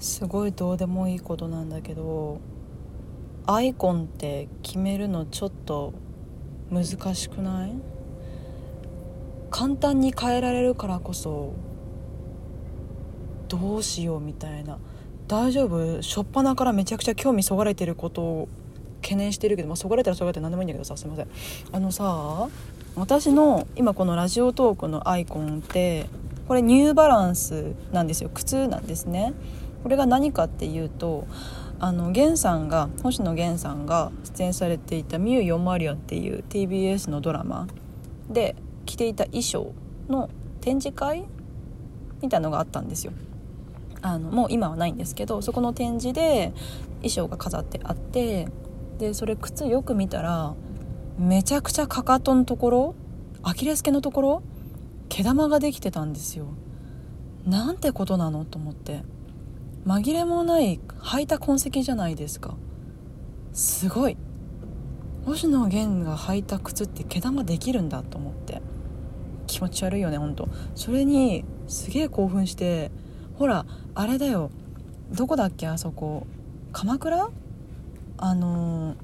すごいどうでもいいことなんだけどアイコンって決めるのちょっと難しくない？簡単に変えられるからこそどうしようみたいな。大丈夫？初っ端からめちゃくちゃ興味そがれてることを懸念してるけど、まあ、そがれたらそがれて何でもいいんだけどさすいません。あのさ私の今このラジオトークのアイコンってこれニューバランスなんですよ。靴なんですね。これが何かっていうとあの源さんが星野源さんが出演されていた「ミュー404」っていう TBS のドラマで着ていた衣装の展示会みたいなのがあったんですよ。あのもう今はないんですけどそこの展示で衣装が飾ってあってでそれ靴よく見たらめちゃくちゃかかとのところアキレス腱のところ毛玉ができてたんですよ。なんてことなのと思って。紛れもない履いた痕跡じゃないですか。すごい。星野源が履いた靴って毛玉できるんだと思って。気持ち悪いよねほんと。それにすげえ興奮してほらあれだよ。どこだっけあそこ。鎌倉？あの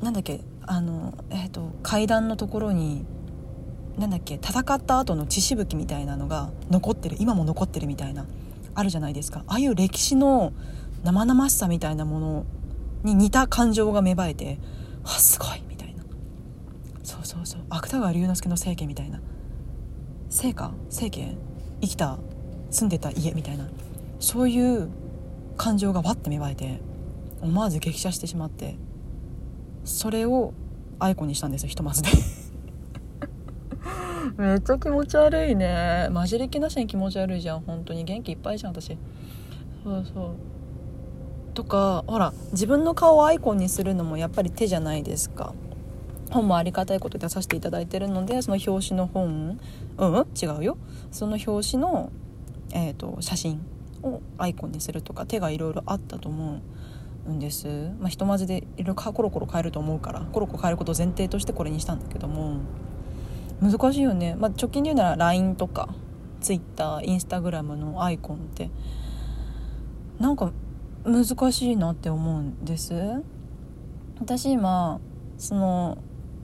ー、なんだっけあのえっ、ー、と階段のところになんだっけ戦った後の血しぶきみたいなのが残ってる。今も残ってるみたいな。あるじゃないですか。ああいう歴史の生々しさみたいなものに似た感情が芽生えてあすごいみたいな。そうそうそう。芥川龍之介の生家みたいな。生家生家？生きた住んでた家みたいな。そういう感情がわって芽生えて思わず激写してしまってそれをアイコンにしたんですよひとまずで。めっちゃ気持ち悪いね。混じり気なしに気持ち悪いじゃん。本当に元気いっぱいじゃん私。そうそう。とかほら自分の顔をアイコンにするのもやっぱり手じゃないですか。本もありがたいこと出させていただいてるのでその表紙の本うん違うよ。その表紙の、えーと、写真をアイコンにするとか手がいろいろあったと思うんです、まあ、ひとまずでいろいろコロコロ変えると思うからコロコロ変えることを前提としてこれにしたんだけども。難しいよね、まあ、直近で言うなら LINE とか TwitterInstagram のアイコンってなんか難しいなって思うんです。私今その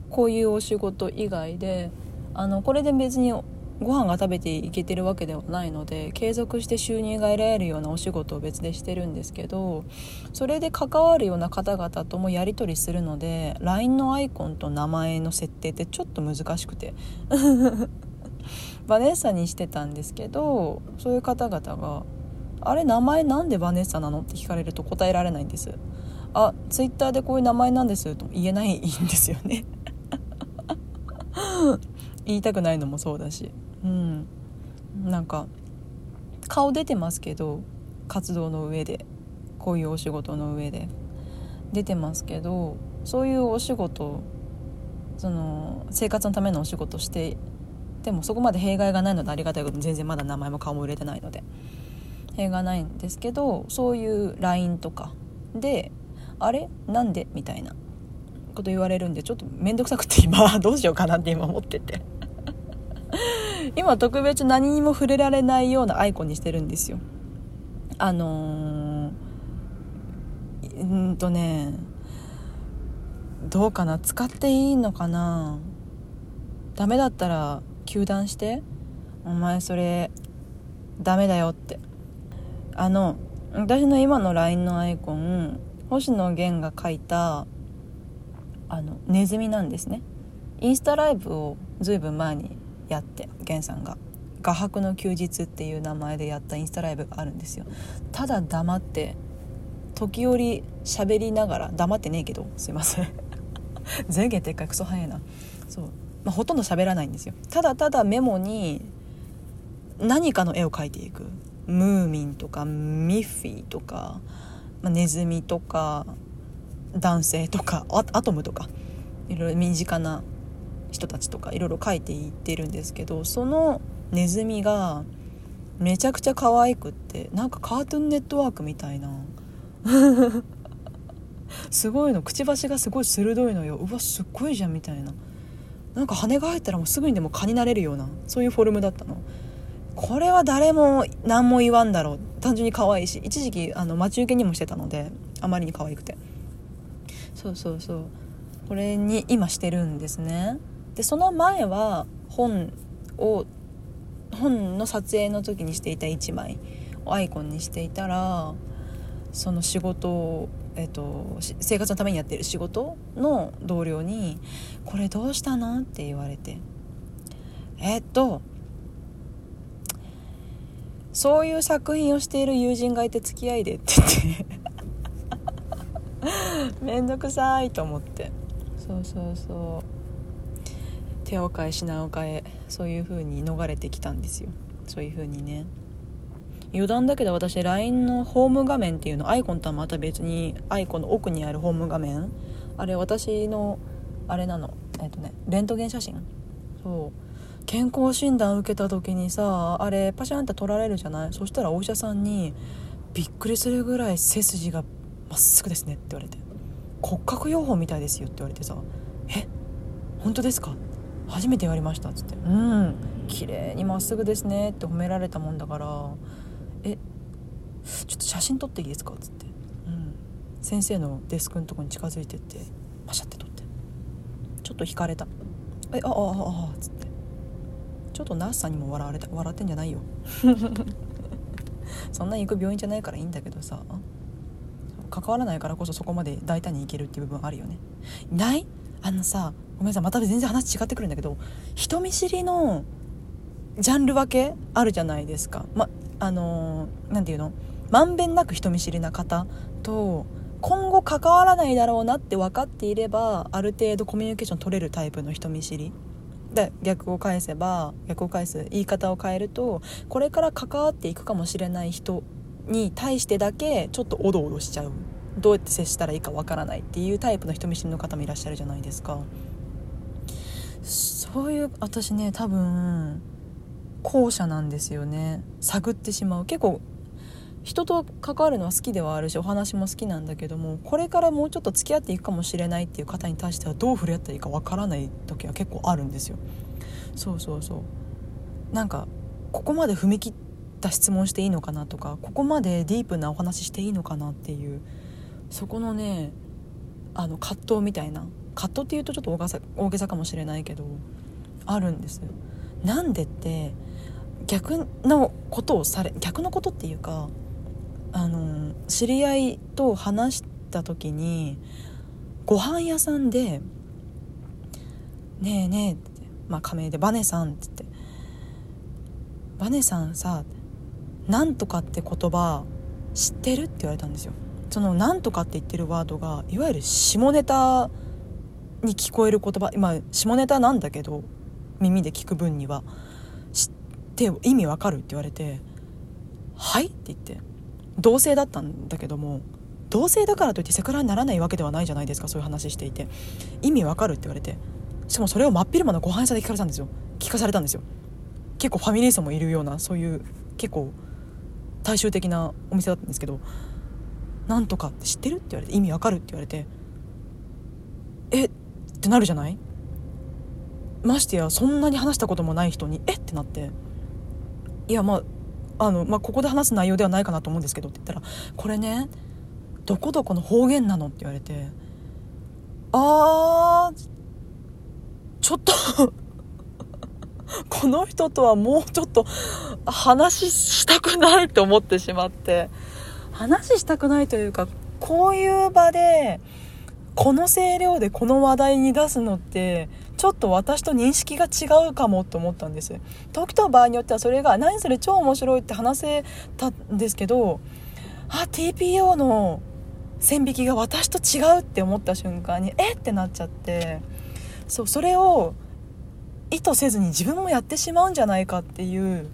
こういうお仕事以外であのこれで別にご飯が食べていけてるわけではないので継続して収入が得られるようなお仕事を別でしてるんですけどそれで関わるような方々ともやり取りするので LINE のアイコンと名前の設定ってちょっと難しくて。バネッサにしてたんですけどそういう方々が「あれ名前なんでバネッサなの?」って聞かれると答えられないんです。あツイッターでこういう名前なんですと言えないんですよね。言いたくないのもそうだし。うん。なんか顔出てますけど活動の上で。こういうお仕事の上で。出てますけどそういうお仕事その生活のためのお仕事してでもそこまで弊害がないのでありがたいこと全然まだ名前も顔も売れてないので。弊がないんですけどそういう LINE とかで「あれ？なんで?」みたいな。こと言われるんでちょっと面倒くさくて今 どうしようかなって今思ってて。今特別何にも触れられないようなアイコンにしてるんですよ。あのー、うんとねどうかな？使っていいのかな？ダメだったら糾弾してお前それダメだよって。あの私の今の LINE のアイコン星野源が書いたあのネズミなんですね。インスタライブをずいぶん前にやって源さんが「画伯の休日」っていう名前でやったインスタライブがあるんですよ。ただ黙って時折喋りながら黙ってねえけどすいません。全言撤回クソ早いな。そう、まあ、ほとんど喋らないんですよ。ただただメモに何かの絵を描いていく。ムーミンとかミッフィーとか、まあ、ネズミとか男性とかアトムとか。いろいろ身近な人たちとかいろいろ書いていってるんですけどそのネズミがめちゃくちゃ可愛くってなんかカートゥーンネットワークみたいな。すごいの。くちばしがすごい鋭いのよ。うわすっごいじゃんみたいな。なんか羽が入ったらもうすぐにでも蚊になれるようなそういうフォルムだったの。これは誰も何も言わんだろう。単純に可愛いし一時期あの待ち受けにもしてたのであまりに可愛くて。そうそうそう。これに今してるんですね。でその前は本を本の撮影の時にしていた1枚をアイコンにしていたらその仕事を、えっと、生活のためにやってる仕事の同僚に「これどうしたの?」って言われて「えっとそういう作品をしている友人がいて付き合いで」って言って めんどくさいと思ってそうそうそう手を変え品を変えそういう風に逃れてきたんですよ。そういう風にね。余談だけど私 LINE のホーム画面っていうのアイコンとはまた別にアイコンの奥にあるホーム画面。あれ私のあれなの。えっとねレントゲン写真。そう。健康診断受けた時にさあれパシャンって取られるじゃない？そしたらお医者さんにびっくりするぐらい背筋がまっすぐですねって言われて。骨格養蜂みたいですよって言われてさ。え？本当ですか？初めて言われましたっつって。うん。綺麗にまっすぐですねって褒められたもんだから。えちょっと写真撮っていいですかっつって、うん、先生のデスクのとこに近づいてってパシャって撮って。ちょっと引かれた。えああああっつって。ちょっとナースさんにも笑われた笑ってんじゃないよ。そんなに行く病院じゃないからいいんだけどさ。関わらないからこそそこまで大胆にいけるっていう部分あるよね。ない？あのさごめんなさいまた全然話違ってくるんだけど人見知りのジャンル分けあるじゃないですか。まあの何て言うの？まんべんなく人見知りな方と今後関わらないだろうなって分かっていればある程度コミュニケーション取れるタイプの人見知り。で逆を返せば逆を返す言い方を変えるとこれから関わっていくかもしれない人に対してだけちょっとおどおどしちゃう。どうやって接したらいいかわからないっていうタイプの人見知りの方もいらっしゃるじゃないですか。そういう私ね多分後者なんですよね。探ってしまう。結構人と関わるのは好きではあるしお話も好きなんだけどもこれからもうちょっと付き合っていくかもしれないっていう方に対してはどう触れ合ったらいいかわからない時は結構あるんですよ。そうそうそう。なんかここまで踏み切った質問していいのかなとかここまでディープなお話していいのかなっていうそこのねあの葛藤みたいな葛藤っていうとちょっと大げさかもしれないけどあるんですなんでって逆のことをされ逆のことっていうかあの知り合いと話した時にご飯屋さんで「ねえねえ」ってまあ仮名で「バネさん」って言って「バネさんさなんとかって言葉知ってる?」って言われたんですよその「なんとか」って言ってるワードがいわゆる下ネタに聞こえる言葉今下ネタなんだけど耳で聞く分には知って意味わかるって言われて「はい?」って言って同性だったんだけども同性だからといってセクハラにならないわけではないじゃないですかそういう話していて意味わかるって言われてしかもそれを真っ昼間のご飯屋さんで聞かれたんですよ聞かされたんですよ結構ファミリー層もいるようなそういう結構大衆的なお店だったんですけど「なんとかって知ってる?」って言われて「意味わかる?」って言われて「え？っ?」ってなるじゃない？ましてやそんなに話したこともない人に「え？っ?」てなっていやまああの、まあ、ここで話す内容ではないかなと思うんですけどって言ったら「これねどこどこの方言なの?」って言われて「あーちょっとこの人とはもうちょっと話したくないと思ってしまって話したくないというかこういう場でこの声量でこの話題に出すのってちょっと私と認識が違うかもと思ったんです。時と場合によってはそれが何それ超面白いって話せたんですけどあ TPO の線引きが私と違うって思った瞬間にえってなっちゃってそうそれを意図せずに自分もやってしまうんじゃないかっていう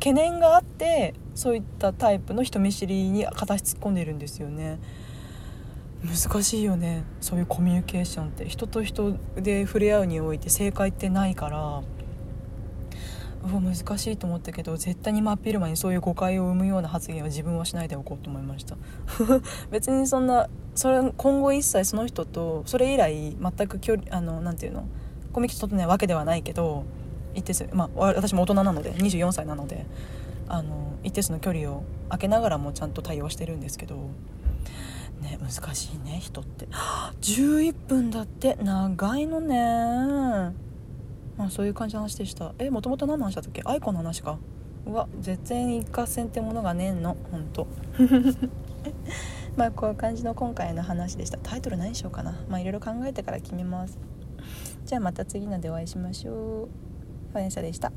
懸念があってそういったタイプの人見知りに片足突っ込んでいるんですよね。難しいよね。そういうコミュニケーションって。人と人で触れ合うにおいて正解ってないから。う難しいと思ったけど絶対に真っ昼間にそういう誤解を生むような発言は自分はしないでおこうと思いました。別にそんなそれ今後一切その人とそれ以来全く距離あのなていうの？コミュニケーション取ってないわけではないけど一定数まあ私も大人なので24歳なのであの一定数の距離を空けながらもちゃんと対応してるんですけどね難しいね人って。11分だって長いのね。まあそういう感じの話でした。えもともと何の話だったっけ？アイコの話か。うわ絶縁一過線ってものがねえの。ほんと。まあこういう感じの今回の話でした。タイトル何しようかな。まあいろいろ考えてから決めます。じゃあまた次のでお会いしましょう。ファネサでした。